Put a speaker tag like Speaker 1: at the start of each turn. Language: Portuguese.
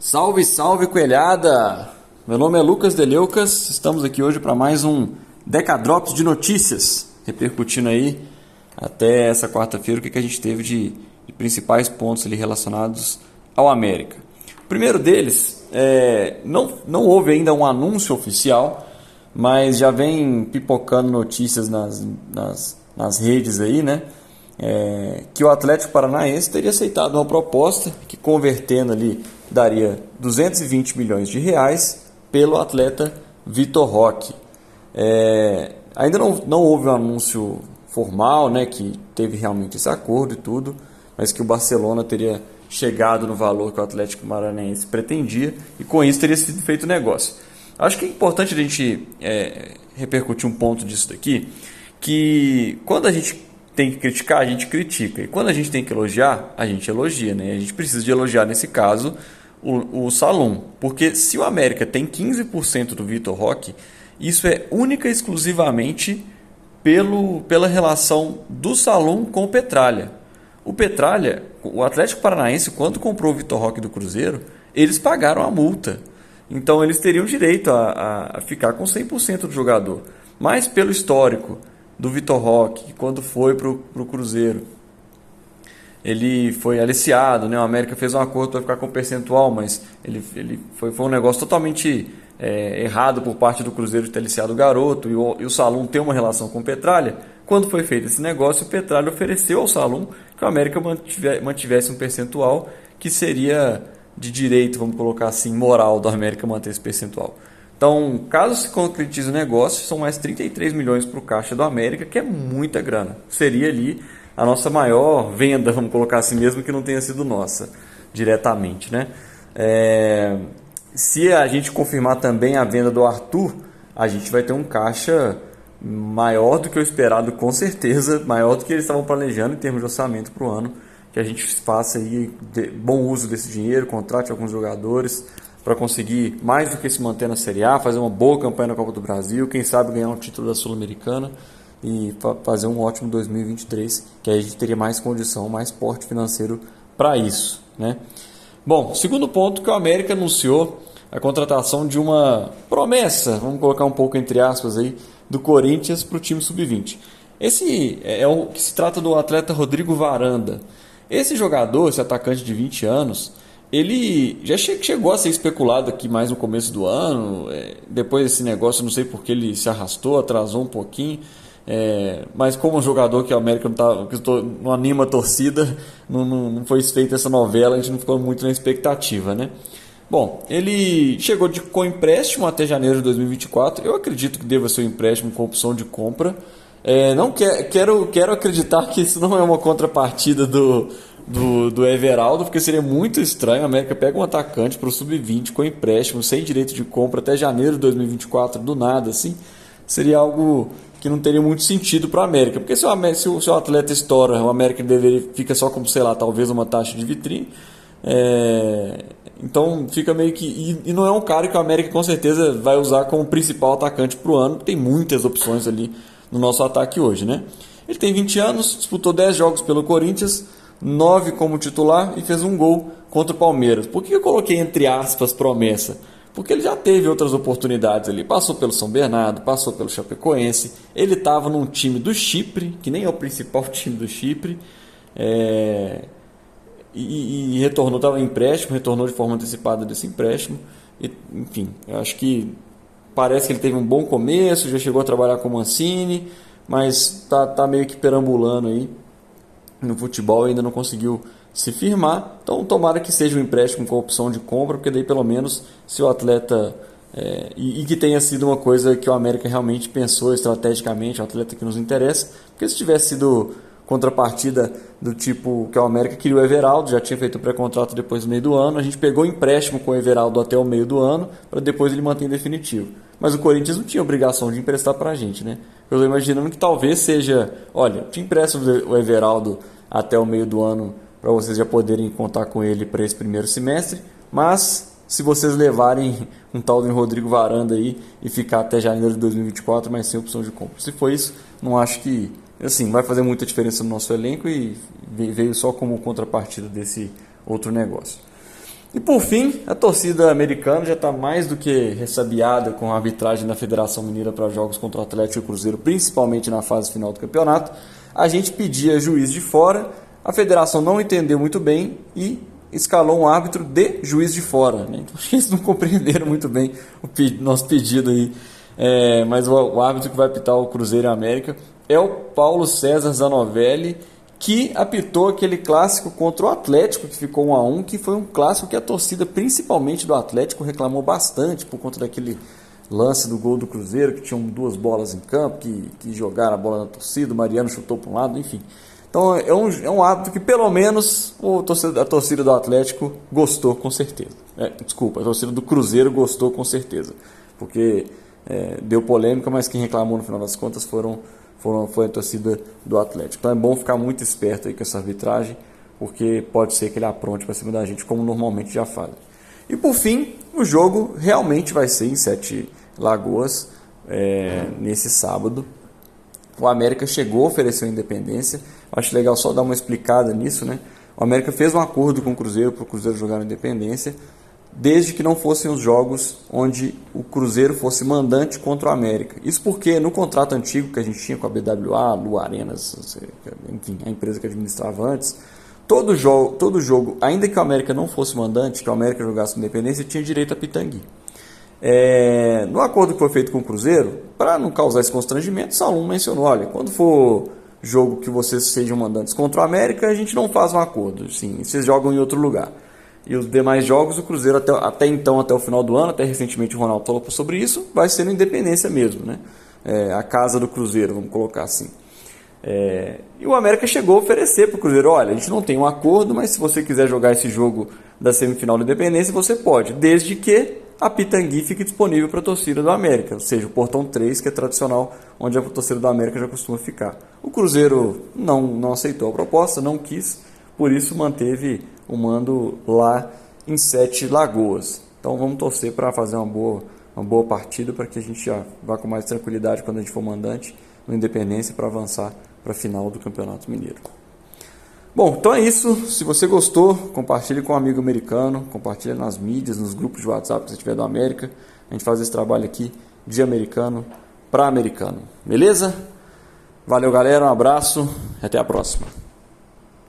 Speaker 1: Salve, salve, coelhada! Meu nome é Lucas Deleucas, estamos aqui hoje para mais um Decadrops de notícias, repercutindo aí até essa quarta-feira o que, que a gente teve de, de, principais pontos ali relacionados ao América. O primeiro deles, é, não, não houve ainda um anúncio oficial, mas já vem pipocando notícias nas, nas, nas redes aí, né? É, que o Atlético Paranaense teria aceitado uma proposta que convertendo ali daria 220 milhões de reais pelo atleta Vitor Roque. É, ainda não, não houve um anúncio formal, né, que teve realmente esse acordo e tudo, mas que o Barcelona teria chegado no valor que o Atlético Paranaense pretendia e com isso teria sido feito o negócio. Acho que é importante a gente é, repercutir um ponto disso daqui, que quando a gente tem que criticar, a gente critica. E quando a gente tem que elogiar, a gente elogia. Né? A gente precisa de elogiar, nesse caso, o, o Salom. Porque se o América tem 15% do Vitor Roque, isso é única e exclusivamente pelo, pela relação do Salom com o Petralha. O Petralha, o Atlético Paranaense, quando comprou o Vitor Roque do Cruzeiro, eles pagaram a multa. Então eles teriam direito a, a ficar com 100% do jogador. Mas pelo histórico do Vitor Roque, quando foi para o Cruzeiro, ele foi aliciado, né? O América fez um acordo para ficar com percentual, mas ele, ele foi, foi um negócio totalmente é, errado por parte do Cruzeiro de ter aliciado o garoto e o, e o Salum tem uma relação com o Petralha. Quando foi feito esse negócio, o Petralha ofereceu ao Salum que o América mantivesse um percentual que seria de direito, vamos colocar assim, moral do América manter esse percentual. Então, caso se concretize o negócio, são mais 33 milhões para o caixa do América, que é muita grana. Seria ali a nossa maior venda, vamos colocar assim, mesmo que não tenha sido nossa diretamente. Né? É, se a gente confirmar também a venda do Arthur, a gente vai ter um caixa maior do que o esperado, com certeza, maior do que eles estavam planejando em termos de orçamento para o ano. Que a gente faça aí bom uso desse dinheiro, contrate alguns jogadores para conseguir mais do que se manter na Série A, fazer uma boa campanha na Copa do Brasil, quem sabe ganhar um título da Sul-Americana e fazer um ótimo 2023, que aí a gente teria mais condição, mais porte financeiro para isso. Né? Bom, segundo ponto que o América anunciou a contratação de uma promessa, vamos colocar um pouco entre aspas aí, do Corinthians para o time sub-20. Esse é o que se trata do atleta Rodrigo Varanda. Esse jogador, esse atacante de 20 anos, ele já chegou a ser especulado aqui mais no começo do ano. É, depois desse negócio, não sei porque ele se arrastou, atrasou um pouquinho. É, mas como um jogador que o América não, tá, que não anima a torcida, não, não, não, foi feita essa novela, a gente não ficou muito na expectativa, né? Bom, ele chegou de, com empréstimo até janeiro de 2024. Eu acredito que deva ser um empréstimo com opção de compra. É, não quer, quero, quero acreditar que isso não é uma contrapartida do, do, do Everaldo, porque seria muito estranho. A América pega um atacante para o sub-20 com empréstimo, sem direito de compra até janeiro de 2024, do nada, assim. Seria algo que não teria muito sentido para a América. Porque se o, se o seu atleta estoura, o América deveria, fica só como, sei lá, talvez uma taxa de vitrine. É, então fica meio que. E, e, não é um cara que o América com certeza vai usar como principal atacante para o ano. Tem muitas opções ali no nosso ataque hoje, né? Ele tem 20 anos, disputou 10 jogos pelo Corinthians, 9 como titular e fez um gol contra o Palmeiras. Por que eu coloquei entre aspas promessa? Porque ele já teve outras oportunidades ali. Passou pelo São Bernardo, passou pelo Chapecoense. Ele estava num time do Chipre, que nem é o principal time do Chipre. É... E, e, retornou, estava em empréstimo, retornou de forma antecipada desse empréstimo. E, enfim, acho que parece que ele teve um bom começo, já chegou a trabalhar com o Mancini, mas tá, tá meio que perambulando aí no futebol ainda não conseguiu se firmar. Então, tomara que seja um empréstimo com opção de compra, porque daí pelo menos se o atleta. É, e, e, que tenha sido uma coisa que o América realmente pensou estrategicamente, um atleta que nos interessa, porque se tivesse sido contrapartida do tipo que o América queria o Everaldo, já tinha feito o pré-contrato depois do meio do ano, a gente pegou o empréstimo com o Everaldo até o meio do ano, para depois ele manter em definitivo. Mas o Corinthians não tinha obrigação de emprestar para a gente, né? Eu estou imaginando que talvez seja, olha, te empresto o Everaldo até o meio do ano para vocês já poderem contar com ele para esse primeiro semestre. Mas se vocês levarem um tal de Rodrigo Varanda aí e ficar até janeiro de 2024, mas sem opção de compra. Se for isso, não acho que assim vai fazer muita diferença no nosso elenco e veio só como contrapartida desse outro negócio. E por fim, a torcida americana já está mais do que ressabiada com a arbitragem da Federação Mineira para jogos contra o Atlético e o Cruzeiro, principalmente na fase final do campeonato. A gente pedia juiz de fora, a federação não entendeu muito bem e escalou um árbitro de juiz de fora. Né? Então eles não compreenderam muito bem o nosso pedido aí. É, mas o, árbitro que vai apitar o Cruzeiro e América é o Paulo César Zanovelli, que apitou aquele clássico contra o Atlético, que ficou 1 a 1 que foi um clássico que a torcida, principalmente do Atlético, reclamou bastante por conta daquele lance do gol do Cruzeiro, que tinham duas bolas em campo, que, que jogaram a bola na torcida, o Mariano chutou para um lado, enfim. Então é um, é um hábito que pelo menos o torcida, a torcida do Atlético gostou com certeza. É, desculpa, a torcida do Cruzeiro gostou com certeza. Porque é, deu polêmica, mas quem reclamou no final das contas foram foram, foi a torcida do Atlético. Então é bom ficar muito esperto aí com essa arbitragem, porque pode ser que ele apronte para cima da gente, como normalmente já faz. E por fim, o jogo realmente vai ser em Sete Lagoas, é, nesse sábado. O América chegou, ofereceu independência. Acho legal só dar uma explicada nisso, né? O América fez um acordo com o Cruzeiro para o Cruzeiro jogar na independência desde que não fossem os jogos onde o Cruzeiro fosse mandante contra o América. Isso porque no contrato antigo que a gente tinha com a BWA, Lu Arenas, enfim, a empresa que administrava antes, todo jogo, todo jogo, ainda que o América não fosse mandante, que o América jogasse independência, tinha direito a pitangui. É, no acordo que foi feito com o Cruzeiro, para não causar esse constrangimento, Salum mencionou, olha, quando for jogo que vocês sejam mandantes contra o América, a gente não faz um acordo, sim, vocês jogam em outro lugar. E os demais jogos, o Cruzeiro até, até então, até o final do ano, até recentemente o Ronaldo falou sobre isso, vai ser Independência mesmo, né? É, a casa do Cruzeiro, vamos colocar assim. É, e o América chegou a oferecer para o Cruzeiro: olha, a gente não tem um acordo, mas se você quiser jogar esse jogo da semifinal da Independência, você pode, desde que a Pitangui fique disponível para a torcida do América, ou seja, o portão 3, que é tradicional, onde a torcida do América já costuma ficar. O Cruzeiro não, não aceitou a proposta, não quis, por isso manteve o mando lá em Sete Lagoas. Então vamos torcer para fazer uma boa, uma boa partida para que a gente já vá com mais tranquilidade quando a gente for mandante no Independência para avançar para a final do Campeonato Mineiro. Bom, então é isso. Se você gostou, compartilhe com um amigo americano, compartilhe nas mídias, nos grupos de WhatsApp que você tiver do América. A gente faz esse trabalho aqui de americano para americano. Beleza? Valeu, galera. Um abraço até a próxima.